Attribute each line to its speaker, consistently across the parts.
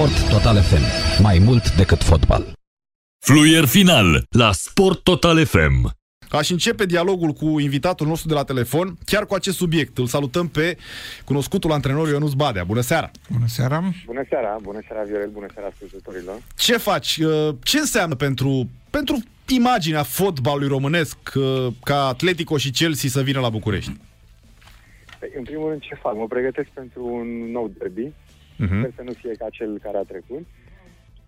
Speaker 1: Sport Total FM. Mai mult decât fotbal.
Speaker 2: Fluier final la Sport Total FM.
Speaker 3: Aș începe dialogul cu invitatul nostru de la telefon, chiar cu acest subiect. Îl salutăm pe cunoscutul antrenor Ionuț Badea. Bună seara!
Speaker 4: Bună seara!
Speaker 5: Bună seara, bună seara Viorel, bună seara ascultătorilor.
Speaker 3: Ce faci? Uh, ce înseamnă pentru, pentru imaginea fotbalului românesc uh, ca Atletico și Chelsea să vină la București?
Speaker 5: Păi, în primul rând, ce fac? Mă pregătesc pentru un nou derby. Uh-huh. Sper să nu fie ca cel care a trecut.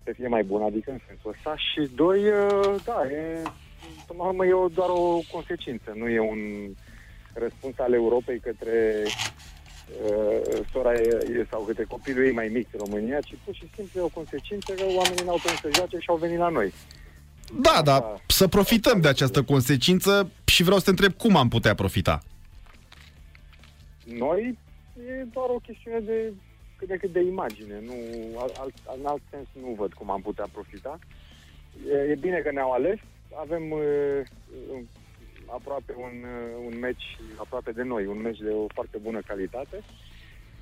Speaker 5: Să fie mai bun, adică în sensul ăsta. Și doi, uh, da, e până la urmă e o, doar o consecință, nu e un răspuns al Europei către uh, sora e, sau către copilul ei mai mic în România, ci pur și simplu e o consecință că oamenii n-au putut să joace și au venit la noi.
Speaker 3: Da, da, să profităm de această consecință și vreau să te întreb cum am putea profita.
Speaker 5: Noi e doar o chestiune de cât de cât de imagine. Nu, alt, în alt sens nu văd cum am putea profita. E, e bine că ne-au ales, avem uh, aproape un, uh, un meci aproape de noi, un meci de o foarte bună calitate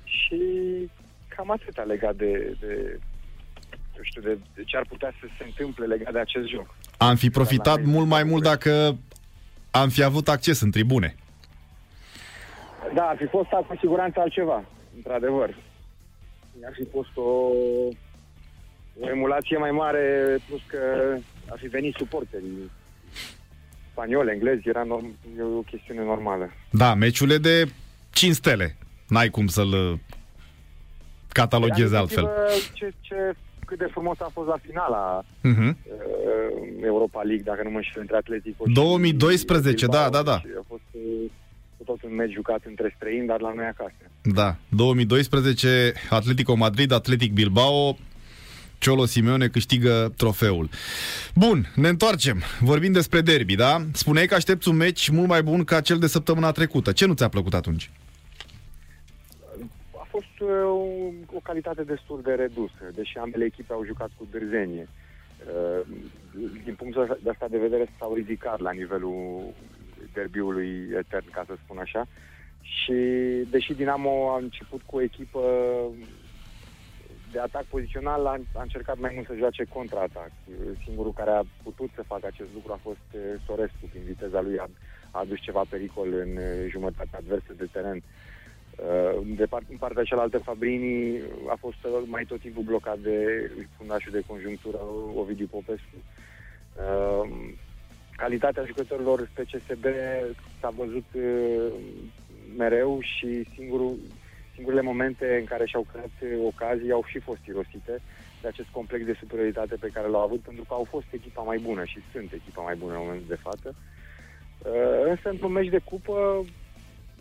Speaker 5: și cam atâta legat de, de eu știu, de, de ce ar putea să se întâmple legat de acest joc.
Speaker 3: Am fi profitat mult mai mult dacă am fi avut acces în tribune.
Speaker 5: Da, ar fi fost cu siguranță altceva, într-adevăr. Ar fi fost o, o emulație mai mare, plus că ar fi venit suporterii spaniol, englezi, era norm- e o chestiune normală.
Speaker 3: Da, meciurile de 5 stele. N-ai cum să-l uh, cataloghezi altfel.
Speaker 5: Ce, ce, cât de frumos a fost la finala uh-huh. uh, Europa League, dacă nu mă înșel, între Atletico
Speaker 3: 2012, și da, da, da.
Speaker 5: A fost uh, tot un meci jucat între străini, dar la noi acasă.
Speaker 3: Da, 2012, Atletico Madrid, Atletic Bilbao, Ciolo Simeone câștigă trofeul. Bun, ne întoarcem. Vorbim despre derby, da? Spuneai că aștepți un meci mult mai bun ca cel de săptămâna trecută. Ce nu ți-a plăcut atunci?
Speaker 5: A fost uh, o, o calitate destul de redusă, deși ambele echipe au jucat cu dârzenie. Uh, din punctul ăsta de vedere s-au ridicat la nivelul derbiului etern, ca să spun așa. Și deși Dinamo a început cu o echipă de atac pozițional a, a încercat mai mult să joace contra-atac. Singurul care a putut să facă acest lucru a fost eh, Sorescu, prin viteza lui a, a adus ceva pericol în eh, jumătatea adversă de teren. Eh, de part, în partea cealaltă, Fabrini a fost mai tot timpul blocat de fundașul de conjunctură Ovidiu Popescu. Calitatea jucătorilor pe CSB s-a văzut mereu și singurul, singurele momente în care și-au creat eh, ocazii au și fost irosite de acest complex de superioritate pe care l-au avut, pentru că au fost echipa mai bună și sunt echipa mai bună în momentul de față. Uh, însă, într-un meci de cupă,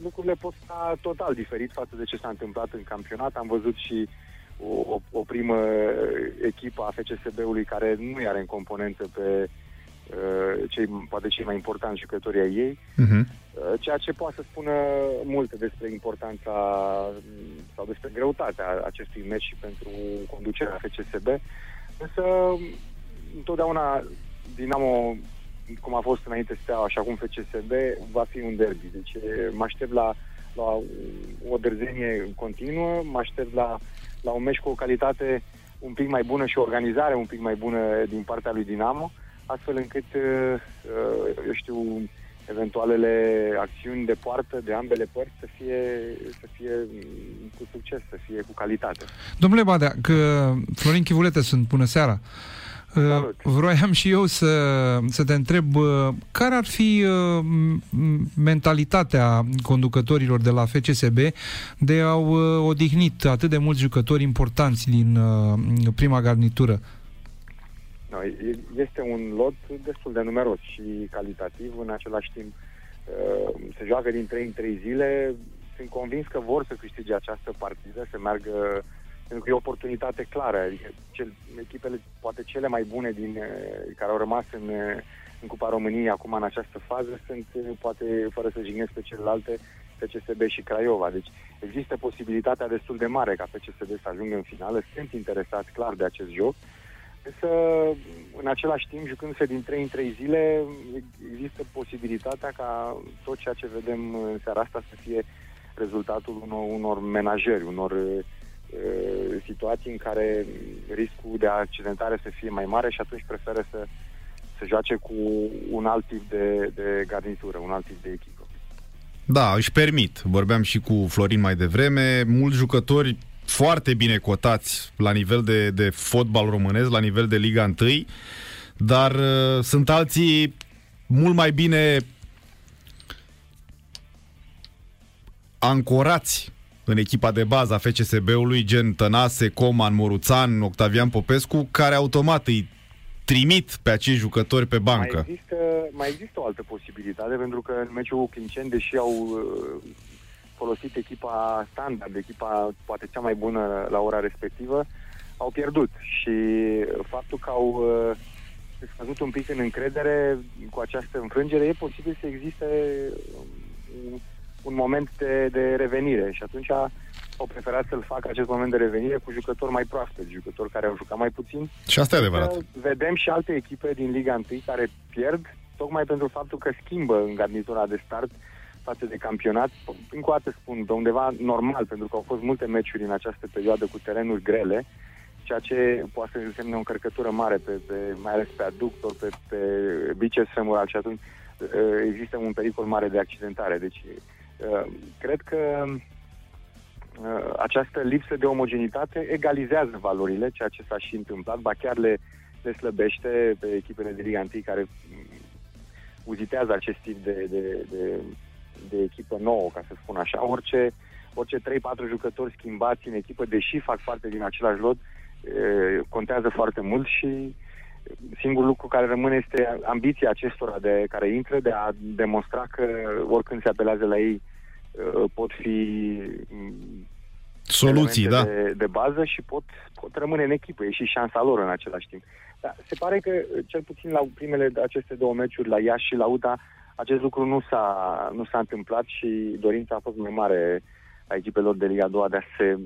Speaker 5: lucrurile pot sta total diferit față de ce s-a întâmplat în campionat. Am văzut și o, o, o primă echipă a FCSB-ului care nu are în componentă pe uh, cei, poate cei mai importanti jucători ai ei. Uh-huh. Uh, ceea ce poate să spună multe despre importanța mm, sau despre greutatea acestui meci și pentru conducerea FCSB. Însă, întotdeauna Dinamo, cum a fost înainte Steaua și acum FCSB, va fi un derby. Deci mă aștept la, la o dărzenie continuă, mă aștept la, la un meci cu o calitate un pic mai bună și o organizare un pic mai bună din partea lui Dinamo, astfel încât, uh, eu știu, eventualele acțiuni de poartă de ambele părți să fie, să fie cu succes, să fie cu calitate.
Speaker 4: Domnule Badea, că Florin Chivulete sunt, bună seara. Salut. Uh, vroiam și eu să, să te întreb uh, care ar fi uh, mentalitatea conducătorilor de la FCSB de au odihnit atât de mulți jucători importanți din prima garnitură
Speaker 5: No, este un lot destul de numeros și calitativ, în același timp uh, se joacă din 3 în 3 zile. Sunt convins că vor să câștige această partidă, să meargă pentru că e o oportunitate clară. Adică cel, echipele, poate cele mai bune din uh, care au rămas în, uh, în Cupa României acum în această fază sunt, poate, fără să jignesc pe celelalte, FCSB și Craiova. Deci există posibilitatea destul de mare ca FCSB să ajungă în finală. Sunt interesați clar de acest joc. Însă, în același timp, jucându-se din 3 în 3 zile, există posibilitatea ca tot ceea ce vedem în seara asta să fie rezultatul unor, unor menajeri, unor uh, situații în care riscul de accidentare să fie mai mare și atunci preferă să, să joace cu un alt tip de, de garnitură, un alt tip de echipă.
Speaker 3: Da, își permit. Vorbeam și cu Florin mai devreme. Mulți jucători foarte bine cotați la nivel de, de fotbal românesc, la nivel de Liga 1, dar uh, sunt alții mult mai bine ancorați în echipa de bază a FCSB-ului, gen Tănase, Coman, Moruțan, Octavian Popescu, care automat îi trimit pe acești jucători pe bancă.
Speaker 5: Mai există, mai există o altă posibilitate, pentru că în meciul cu Clincen, deși au uh, folosit echipa standard, echipa poate cea mai bună la ora respectivă, au pierdut și faptul că au uh, scăzut un pic în încredere cu această înfrângere, e posibil să existe um, un moment de, de revenire și atunci au preferat să-l facă acest moment de revenire cu jucători mai proaspeți, jucători care au jucat mai puțin.
Speaker 3: Și asta e adevărat.
Speaker 5: Vedem și alte echipe din Liga 1 care pierd tocmai pentru faptul că schimbă în garnitura de start față de campionat. Încă o dată spun, de undeva normal, pentru că au fost multe meciuri în această perioadă cu terenuri grele, ceea ce poate să însemne o încărcătură mare, pe, pe, mai ales pe aductor, pe, pe biceps femoral și atunci uh, există un pericol mare de accidentare. Deci uh, cred că uh, această lipsă de omogenitate egalizează valorile, ceea ce s-a și întâmplat, ba chiar le, le slăbește pe echipele de Liga 1 care uzitează acest tip de, de, de, de echipă nouă, ca să spun așa. Orice, orice 3-4 jucători schimbați în echipă, deși fac parte din același lot, contează foarte mult și singurul lucru care rămâne este ambiția acestora de care intră de a demonstra că oricând se apelează la ei pot fi
Speaker 3: soluții, da.
Speaker 5: De, de bază și pot, pot rămâne în echipă. E și șansa lor în același timp. Dar se pare că, cel puțin la primele aceste două meciuri, la Iași și la UTA, acest lucru nu s-a, nu s-a întâmplat și dorința a fost mai mare a echipelor de Liga 2 de a se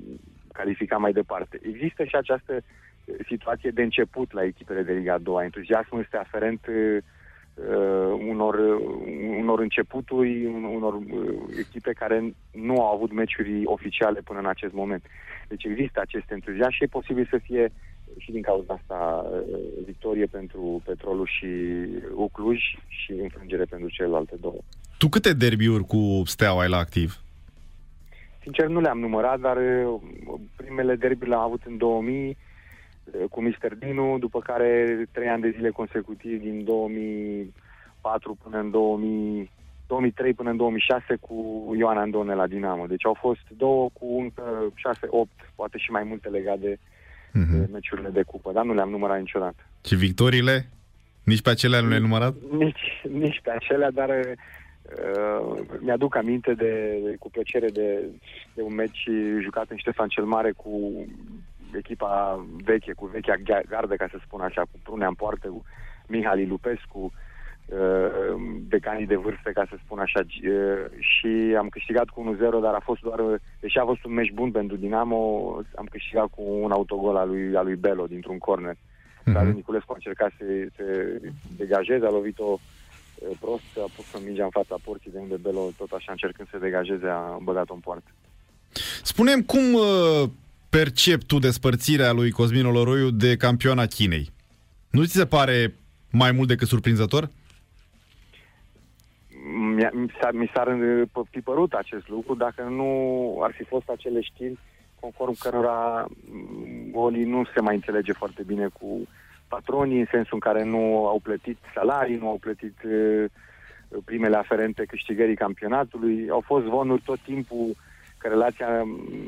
Speaker 5: califica mai departe. Există și această situație de început la echipele de Liga 2. Entuziasmul este aferent uh, unor, unor începuturi, unor uh, echipe care nu au avut meciuri oficiale până în acest moment. Deci există acest entuziasm și e posibil să fie și din cauza asta uh, victorie pentru Petrolul și Ucluj și înfrângere pentru celelalte două.
Speaker 3: Tu câte derbiuri cu Steaua ai la activ?
Speaker 5: Sincer, nu le-am numărat, dar uh, primele derbiuri le-am avut în 2000 uh, cu Mister Dinu, după care trei ani de zile consecutiv din 2004 până în 2000, 2003 până în 2006 cu Ioana Andone la Dinamo. Deci au fost două cu încă 6-8, poate și mai multe legate de uh-huh. meciurile de cupă, dar nu le-am numărat niciodată.
Speaker 3: Și victoriile? Nici pe acelea nu le-ai numărat?
Speaker 5: Nici, nici pe acelea, dar uh, mi-aduc aminte de, cu plăcere de, de un meci jucat în Ștefan cel Mare cu echipa veche, cu vechea gardă, ca să spun așa, cu Prunea în poartă, cu Mihali Lupescu, Uh, decanii de vârstă, ca să spun așa, uh, și am câștigat cu 1-0, dar a fost doar, deși a fost un meci bun pentru Dinamo, am câștigat cu un autogol al lui, al lui Belo dintr-un corner. Uh-huh. Dar Niculescu a încercat să se degajeze, a lovit-o uh, prost, a pus o mingea în fața porții de unde Belo tot așa încercând să degajeze a băgat-o în poartă.
Speaker 3: Spunem cum percep tu despărțirea lui Cosmin Oloroiu de campioana Chinei? Nu ți se pare mai mult decât surprinzător?
Speaker 5: Mi s-ar fi părut acest lucru dacă nu ar fi fost acele știri conform cărora mm, Oli nu se mai înțelege foarte bine cu patronii, în sensul în care nu au plătit salarii, nu au plătit uh, primele aferente câștigării campionatului. Au fost zvonuri tot timpul că relația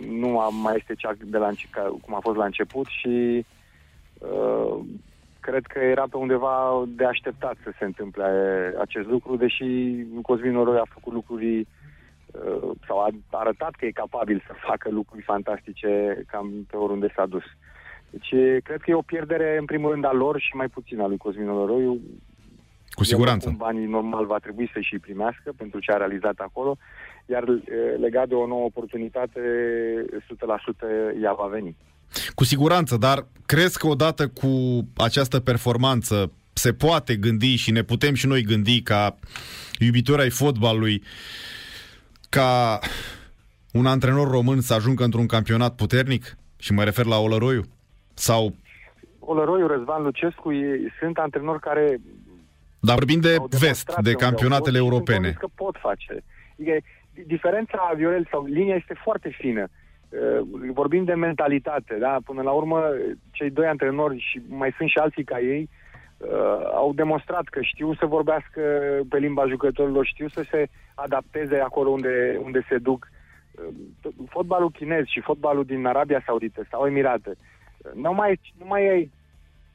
Speaker 5: nu mai este cea de la, cum a fost la început și uh, cred că era pe undeva de așteptat să se întâmple acest lucru, deși Cosmin Noroi a făcut lucruri uh, sau a arătat că e capabil să facă lucruri fantastice cam pe oriunde s-a dus. Deci cred că e o pierdere în primul rând a lor și mai puțin a lui Cosmin Noroiu.
Speaker 3: Cu siguranță.
Speaker 5: Banii normal va trebui să și primească pentru ce a realizat acolo, iar legat de o nouă oportunitate, 100% ea va veni.
Speaker 3: Cu siguranță, dar crezi că odată cu această performanță se poate gândi și ne putem și noi gândi ca iubitori ai fotbalului ca un antrenor român să ajungă într-un campionat puternic? Și mă refer la Olăroiu? Sau...
Speaker 5: Olăroiu, Răzvan Lucescu e, sunt antrenori care...
Speaker 3: Dar vorbim de vest, de campionatele europene.
Speaker 5: că pot face. E, diferența, Viorel, sau linia este foarte fină. Uh, vorbim de mentalitate, da? Până la urmă, cei doi antrenori și mai sunt și alții ca ei, uh, au demonstrat că știu să vorbească pe limba jucătorilor, știu să se adapteze acolo unde, unde se duc. Uh, fotbalul chinez și fotbalul din Arabia Saudită sau Emirate, uh, nu mai, nu mai ai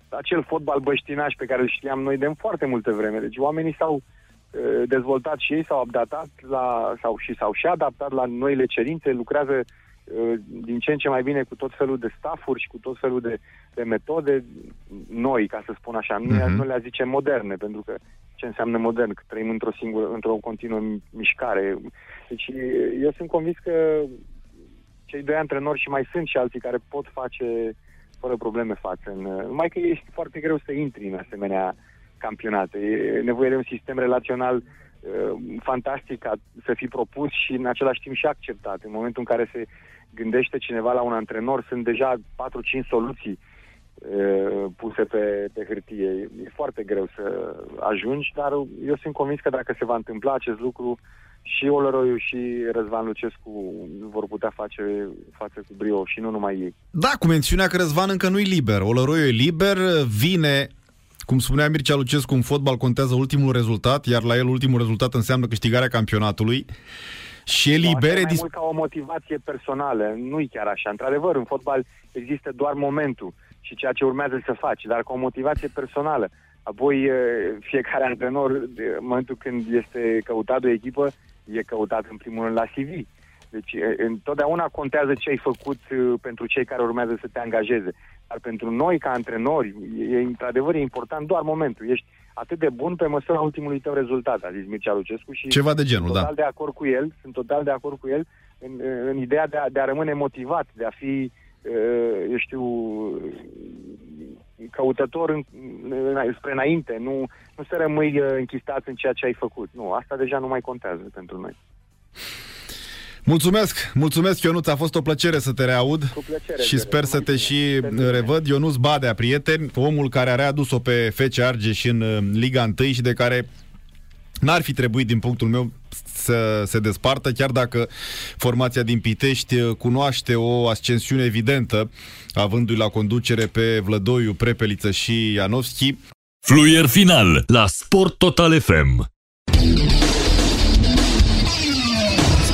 Speaker 5: acel fotbal băștinaș pe care îl știam noi de foarte multă vreme. Deci oamenii s-au uh, dezvoltat și ei, s-au adaptat la, sau și s-au și adaptat la noile cerințe, lucrează Uh, din ce în ce mai bine cu tot felul de staffuri și cu tot felul de, de metode noi, ca să spun așa. Nu, uh-huh. nu le zice moderne, pentru că ce înseamnă modern? Că trăim într-o singură, într-o continuă mișcare. Deci eu sunt convins că cei doi antrenori și mai sunt și alții care pot face fără probleme față. În, numai că e foarte greu să intri în asemenea campionate. E nevoie de un sistem relațional uh, fantastic ca să fii propus și în același timp și acceptat. În momentul în care se gândește cineva la un antrenor, sunt deja 4-5 soluții uh, puse pe, pe hârtie. E foarte greu să ajungi, dar eu sunt convins că dacă se va întâmpla acest lucru, și Olăroiu și Răzvan Lucescu vor putea face față cu brio și nu numai ei.
Speaker 3: Da, cu mențiunea că Răzvan încă nu e liber. Olăroiu e liber, vine cum spunea Mircea Lucescu, în fotbal contează ultimul rezultat, iar la el ultimul rezultat înseamnă câștigarea campionatului. Și elibere...
Speaker 5: Mai mult ca o motivație personală, nu-i chiar așa. Într-adevăr, în fotbal există doar momentul și ceea ce urmează să faci, dar ca o motivație personală. Apoi, fiecare antrenor, în momentul când este căutat de o echipă, e căutat în primul rând la CV. Deci, întotdeauna contează ce ai făcut pentru cei care urmează să te angajeze. Dar pentru noi, ca antrenori, e, într-adevăr, e important doar momentul. Ești atât de bun pe măsura ultimului tău rezultat, a zis Mircea Lucescu. Și
Speaker 3: Ceva de genul,
Speaker 5: sunt total
Speaker 3: da.
Speaker 5: de acord cu el, sunt total de acord cu el în, în ideea de a, de a rămâne motivat, de a fi, eu știu, căutător în, în, spre înainte, nu, nu să rămâi închistat în ceea ce ai făcut. Nu, asta deja nu mai contează pentru noi.
Speaker 3: Mulțumesc, mulțumesc Ionuț, a fost o plăcere să te reaud
Speaker 5: Cu plăcere,
Speaker 3: și sper să te și revăd. Ionuț Badea, prieten, omul care a readus-o pe FC Argeș în uh, Liga 1 și de care n-ar fi trebuit, din punctul meu, să se despartă, chiar dacă formația din Pitești uh, cunoaște o ascensiune evidentă, avându-i la conducere pe Vlădoiu, Prepeliță și Ianovski.
Speaker 2: Fluier final la Sport Total FM.